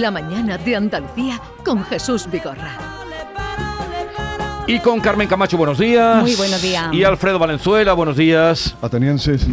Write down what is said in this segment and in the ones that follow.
La mañana de Andalucía con Jesús Vigorra. Y con Carmen Camacho, buenos días. Muy buenos días. Y Alfredo Valenzuela, buenos días. Atenienses.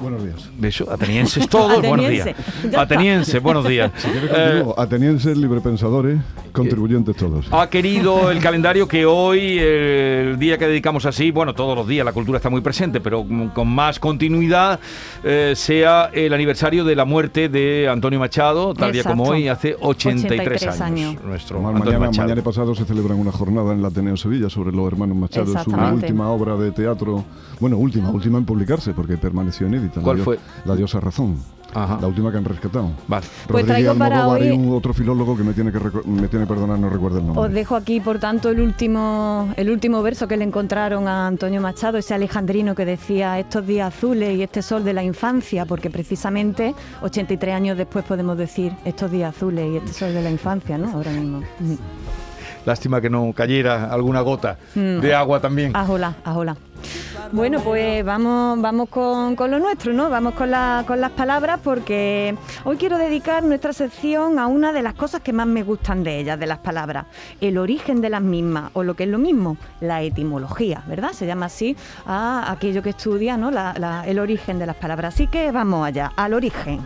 Buenos días. Beso. Atenienses todos, buenos días. Atenienses, buenos días. Si Eh. Atenienses, librepensadores, contribuyentes todos. ha querido el calendario que hoy, el día que dedicamos así, bueno, todos los días la cultura está muy presente, pero mm, con más continuidad, eh, sea el aniversario de la muerte de Antonio Machado, tal día como Exacto. hoy, hace 83, 83 años. años. Nuestro Además, Antonio mañana, Machado. mañana y pasado se celebran una jornada en el Ateneo Sevilla sobre los hermanos Machado. Su última obra de teatro. Bueno, última, última en publicarse porque permaneció ¿Cuál la, fue? La diosa razón. Ajá. La última que han rescatado. Vale. Pues traigo para hoy- un otro filólogo que me tiene que me tiene que perdonar, no recuerdo el nombre. Os dejo aquí, por tanto, el último, el último verso que le encontraron a Antonio Machado, ese alejandrino que decía estos días azules y este sol de la infancia, porque precisamente 83 años después podemos decir estos días azules y este sol de la infancia, ¿no? Ahora mismo. Mm. Lástima que no cayera alguna gota Mm. de agua también. Ajola, ajola. Bueno, pues vamos, vamos con, con lo nuestro, ¿no? Vamos con, la- con las palabras porque hoy quiero dedicar nuestra sección a una de las cosas que más me gustan de ellas, de las palabras, el origen de las mismas, o lo que es lo mismo, la etimología, ¿verdad? Se llama así a aquello que estudia, ¿no? La- la- el origen de las palabras. Así que vamos allá, al origen.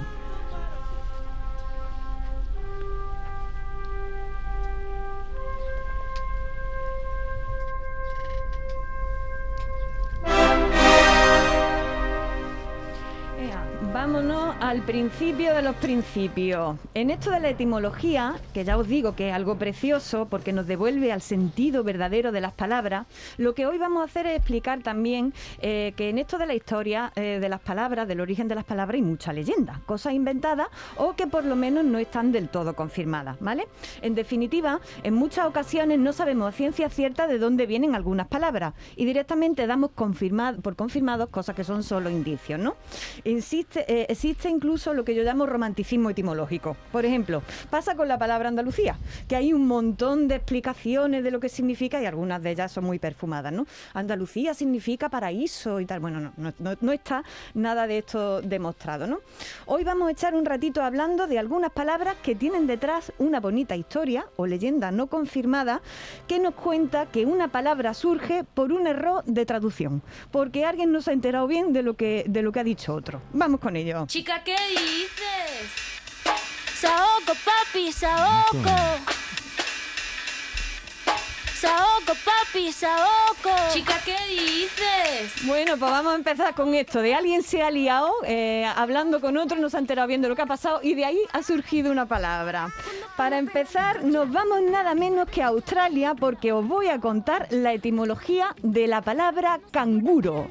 Vámonos al principio de los principios. En esto de la etimología, que ya os digo que es algo precioso porque nos devuelve al sentido verdadero de las palabras, lo que hoy vamos a hacer es explicar también eh, que en esto de la historia eh, de las palabras, del origen de las palabras, hay mucha leyenda, cosas inventadas o que por lo menos no están del todo confirmadas, ¿vale? En definitiva, en muchas ocasiones no sabemos a ciencia cierta de dónde vienen algunas palabras y directamente damos confirmad- por confirmados cosas que son solo indicios, ¿no? Insiste, eh, existe incluso lo que yo llamo romanticismo etimológico. Por ejemplo, pasa con la palabra Andalucía, que hay un montón de explicaciones de lo que significa y algunas de ellas son muy perfumadas, ¿no? Andalucía significa paraíso y tal. Bueno, no, no, no- no está nada de esto demostrado, ¿no? Hoy vamos a echar un ratito hablando de algunas palabras que tienen detrás una bonita historia o leyenda no confirmada que nos cuenta que una palabra surge por un error de traducción, porque alguien no se ha enterado bien de lo que, de lo que ha dicho otro. Vamos con ello. Chica, ¿qué dices? Saoco, papi, saoco. Saoco, papi, saoco. Chica, ¿qué dices? Bueno, pues vamos a empezar con esto. De alguien se ha liado eh, hablando con otro, no se ha enterado bien de lo que ha pasado y de ahí ha surgido una palabra. Para empezar, nos vamos nada menos que a Australia porque os voy a contar la etimología de la palabra canguro.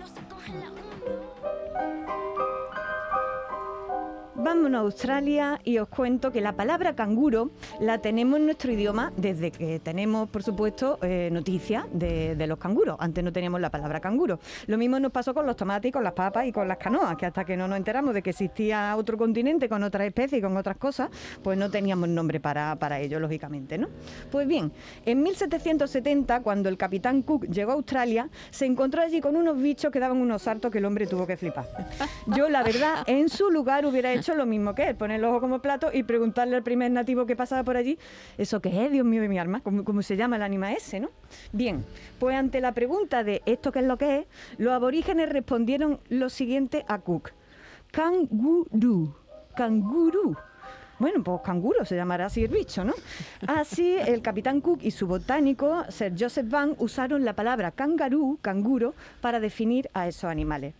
Vámonos a Australia y os cuento que la palabra canguro la tenemos en nuestro idioma desde que tenemos, por supuesto, eh, noticias de, los canguros. Antes no teníamos la palabra canguro. Lo mismo nos pasó con los tomates, con las papas y con las canoas, que hasta que no nos enteramos de que existía otro continente con otras especies y con otras cosas, pues no teníamos nombre para, para ello, lógicamente, ¿no? Pues bien, en 1770, cuando el capitán Cook llegó a Australia, se encontró allí con unos bichos que daban unos saltos que el hombre tuvo que flipar. Yo, la verdad, en su lugar hubiera hecho lo mismo que él, poner el ojo como plato y preguntarle al primer nativo que pasaba por allí, ¿eso qué es, Dios mío de mi alma? ¿Cómo, cómo se llama el anima ese, no? Bien, pues ante la pregunta de ¿esto qué es lo que es?, los aborígenes respondieron lo siguiente a Cook. Cangurú, cangurú. Bueno, pues canguro se llamará así el bicho, ¿no? Así, el capitán Cook y su botánico, Sir Joseph Van, usaron la palabra kangaroo, canguro, para definir a esos animales.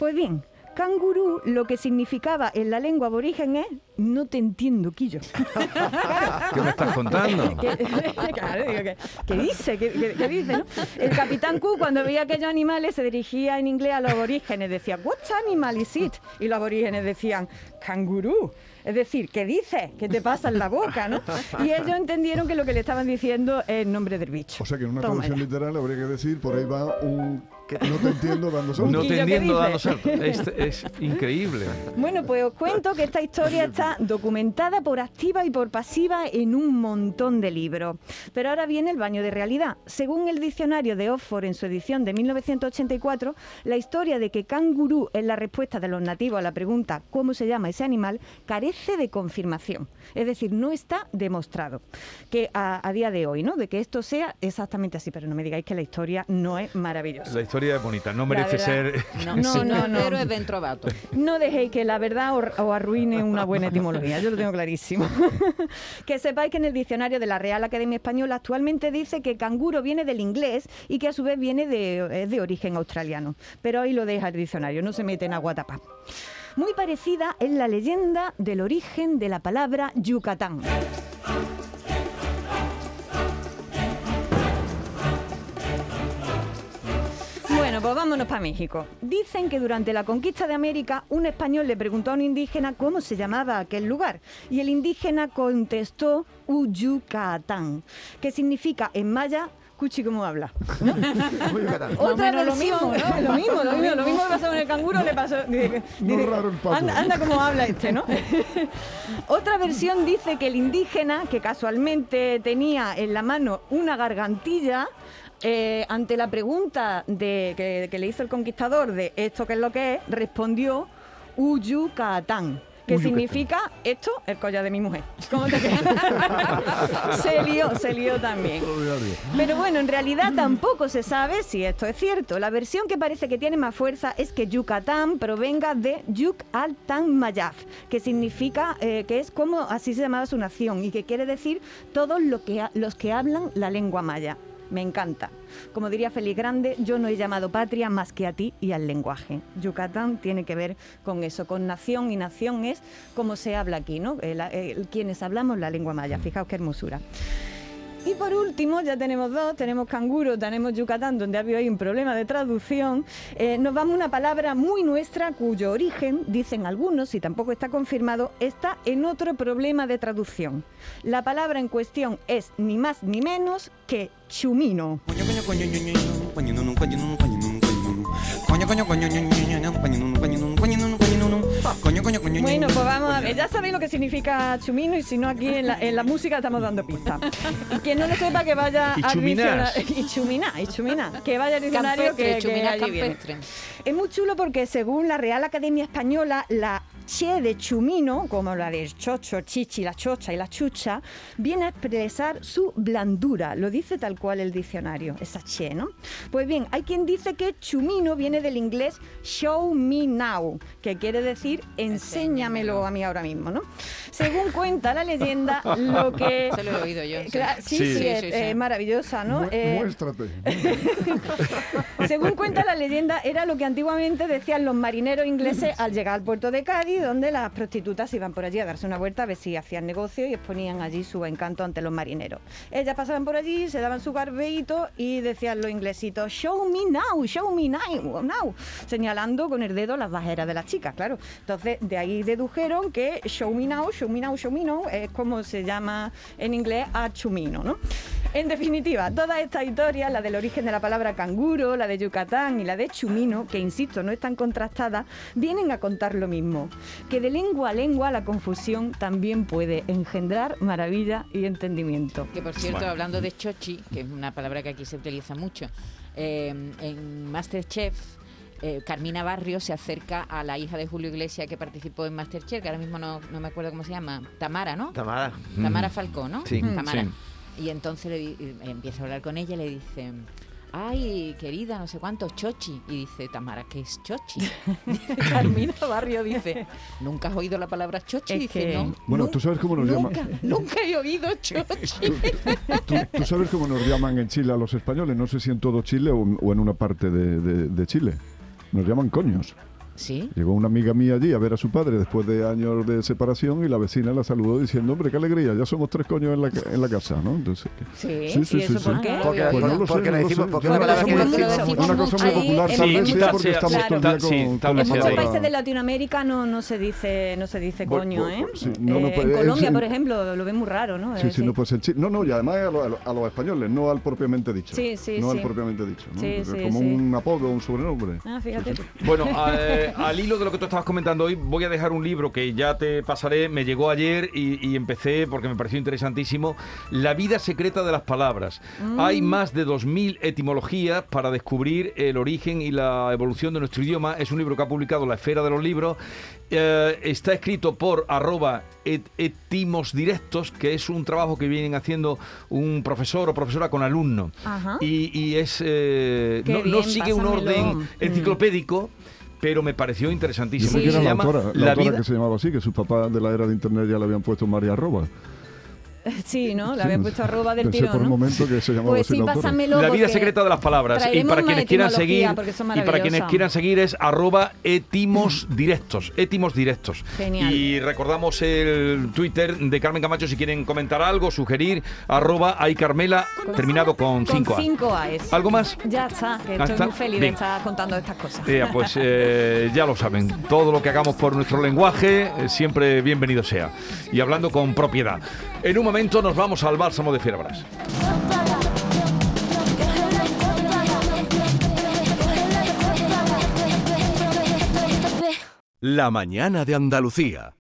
Pues bien, cangurú lo que significaba en la lengua aborigen es no te entiendo, Quillo. ¿Qué me estás contando? ¿Qué, claro, digo, ¿qué, qué dice? ¿Qué, qué- qué dice, no? El capitán Cook, cuando veía aquellos animales, se dirigía en inglés a los aborígenes. Decía, ¿What animal is it? Y los aborígenes decían, cangurú. Es decir, ¿qué dices? ¿Qué te pasa en la boca, no? Y ellos entendieron que lo que le estaban diciendo es el nombre del bicho. O sea que en una traducción literal habría que decir, por ahí va un ¿Qué- No te entiendo dando saltos. No ¿qué tendiendo dando saltos. Es, es increíble. Bueno, pues os cuento que esta historia está documentada por activa y por pasiva en un montón de libros. Pero ahora viene el baño de realidad. Según el diccionario de Oxford en su edición de 1984, la historia de que cangurú es la respuesta de los nativos a la pregunta ¿cómo se llama ese animal? carece de confirmación. Es decir, no está demostrado que a, a día de hoy, ¿no? De que esto sea exactamente así. Pero no me digáis que la historia no es maravillosa. La historia es bonita, no merece verdad. ser... No, No, no, no. Pero es dentro vato. No dejéis que la verdad os, os arruine una buena etimología, yo lo tengo clarísimo. que sepáis que en el diccionario de la Real Academia Española actualmente dice que canguro viene del inglés y que a su vez viene de, es de origen australiano. Pero ahí lo deja el diccionario, no se mete en agua tapa. Muy parecida es la leyenda del origen de la palabra Yucatán. Bueno, pues vámonos para México. Dicen que durante la conquista de América, un español le preguntó a un indígena cómo se llamaba aquel lugar. Y el indígena contestó Uyucatán, que significa en maya, cuchi como habla. ¿no? Otra menos lo versión, mismo, ¿no? Lo mismo, lo mismo, lo mismo que pasó con el canguro le pasó. dice- No dice, raro el paso. anda, anda como habla este, ¿no? Otra versión dice que el indígena, que casualmente tenía en la mano una gargantilla, eh, ante la pregunta de, que, que le hizo el conquistador de esto qué es lo que es, respondió Uyucatán. Que significa esto, el collar de mi mujer. ¿Cómo te se lió, se lió también. Pero bueno, en realidad tampoco se sabe si esto es cierto. La versión que parece que tiene más fuerza es que Yucatán provenga de Yuk al Tan Mayaf, que significa eh, que es como así se llamaba su nación y que quiere decir todos lo que los que hablan la lengua maya. Me encanta. Como diría Félix Grande, yo no he llamado patria más que a ti y al lenguaje. Yucatán tiene que ver con eso, con nación y nación es como se habla aquí, ¿no? Eh, eh, quienes hablamos la lengua maya. Fijaos qué hermosura. Y por último, ya tenemos dos, tenemos canguro, tenemos Yucatán, donde ha habido ahí un problema de traducción. Eh, nos vamos a una palabra muy nuestra, cuyo origen, dicen algunos, y tampoco está confirmado, está en otro problema de traducción. La palabra en cuestión es ni más ni menos que chumino. Coño, coño, coño, ño, Bueno, pues vamos a ver, ya sabéis lo que significa chumino y si no aquí en la, en la música estamos dando pistas. Y quien no lo sepa que vaya Y chuminás. diccionario- Y chuminá, y chuminá. Que vaya al diccionario Campestre, que chumina allí viene. campestre. Es muy chulo porque según la Real Academia Española, la che de chumino, como la del chocho, chichi, la chocha y la chucha, viene a expresar su blandura. Lo dice tal cual el diccionario, esa che, ¿no? Pues bien, hay quien dice que chumino viene del inglés show me now, que quiere decir enséñamelo a mí ahora mismo, ¿no? Según cuenta la leyenda, lo que... Se lo he oído yo. Eh, sí. sí, Sí. sí, Sí, es, es maravillosa, ¿no? Mu- Eh, Muéstrate. según cuenta la leyenda, era lo que antiguamente decían los marineros ingleses al llegar al puerto de Cádiz, donde las prostitutas iban por allí a darse una vuelta a ver si hacían negocio y exponían allí su encanto ante los marineros. Ellas pasaban por allí, se daban su garbeito y decían los inglesitos, show me now, show me now, now, señalando con el dedo las bajeras de las chicas, claro. Entonces, de ahí dedujeron que show me now, show me now, show me now, es como se llama en inglés a chumino, ¿no? En definitiva, todas estas historias, la del origen de la palabra canguro, la de Yucatán y la de chumino, que insisto, no están contrastadas, vienen a contar lo mismo, que de lengua a lengua la confusión también puede engendrar maravilla y entendimiento. Que por cierto, Bueno. hablando de chochi, que es una palabra que aquí se utiliza mucho, eh, en Masterchef. eh, Carmina Barrio se acerca a la hija de Julio Iglesias que participó en Masterchef, que ahora mismo no, no me acuerdo cómo se llama, Tamara, ¿no? Tamara. Tamara Falcó, ¿no? Sí. Tamara. Sí. Y entonces le di- empieza a hablar con ella y le dice, ay, querida, no sé cuánto, chochi. Y dice, Tamara, ¿qué es chochi? Carmina Barrio dice, ¿nunca has oído la palabra chochi? Es dice, que- no. Bueno, ¿tú sabes cómo nos llaman? Nunca, nunca he oído chochi. ¿Tú, tú sabes cómo nos llaman en Chile a los españoles? No sé si en todo Chile o, o en una parte de, de- de Chile. Nos llaman coños. Sí. Llegó una amiga mía allí a ver a su padre después de años de separación y la vecina la saludó diciendo, hombre, qué alegría, ya somos tres coños en la, ca- en la casa, ¿no? Entonces, Sí, ¿y eso por qué? Porque, Pues no lo porque sé, le decimos, una palabra que decimos Una cosa muy popular, en tal el- vez Sí, sea porque está- estamos sí, todo el día está- sí, con, está con la En demasiado muchos países de Latinoamérica no, no se dice no se dice coño, bueno, ¿eh? sí, Eh, pues, en Colombia, por ejemplo, lo ven muy raro, ¿no? Sí, sí, no, pues no, no, y además a, lo- a lo- a los españoles, no al propiamente dicho. Sí, sí, No sí. al propiamente dicho, ¿no? Sí, sí, como sí. un apodo un sobrenombre. Ah, fíjate. Bueno, eh, al hilo de lo que tú estabas comentando hoy, voy a dejar un libro que ya te pasaré, me llegó ayer y, y empecé porque me pareció interesantísimo, La vida secreta de las palabras. Hay más de 2.000 etimologías para descubrir el origen y la evolución de nuestro idioma. Es un libro que ha publicado La Esfera de los Libros. Eh, está escrito por arroba et- etimos directos, que es un trabajo que vienen haciendo un profesor o profesora con alumno. Ajá. Y, y es... eh, no, sigue un orden Mm. Pero me pareció interesantísimo. se la llama autora, la La autora vida... que se llamaba así, que sus papás de la era de internet ya le habían puesto María Arroba. Sí, ¿no? Le habían puesto arroba del Pensé tirón, por un ¿no? momento que se llamaba Pues sí, pásamelo La vida secreta de las palabras. Y para quienes quieran seguir, y para quienes quieran seguir es arroba etimos directos. Etimos directos. Genial. Y recordamos el Twitter de Carmen Camacho si quieren comentar algo, sugerir, arroba hay Carmela, terminado con Con 5A. 5 A. ¿Algo más? Ya está, que Ah, estoy está. muy feliz Bien. de estar contando estas cosas. Eh, pues eh, ya lo saben, todo lo que hagamos por nuestro lenguaje eh, siempre bienvenido sea. Y hablando con propiedad. En un nos vamos al bálsamo de Fierabras. La mañana de Andalucía.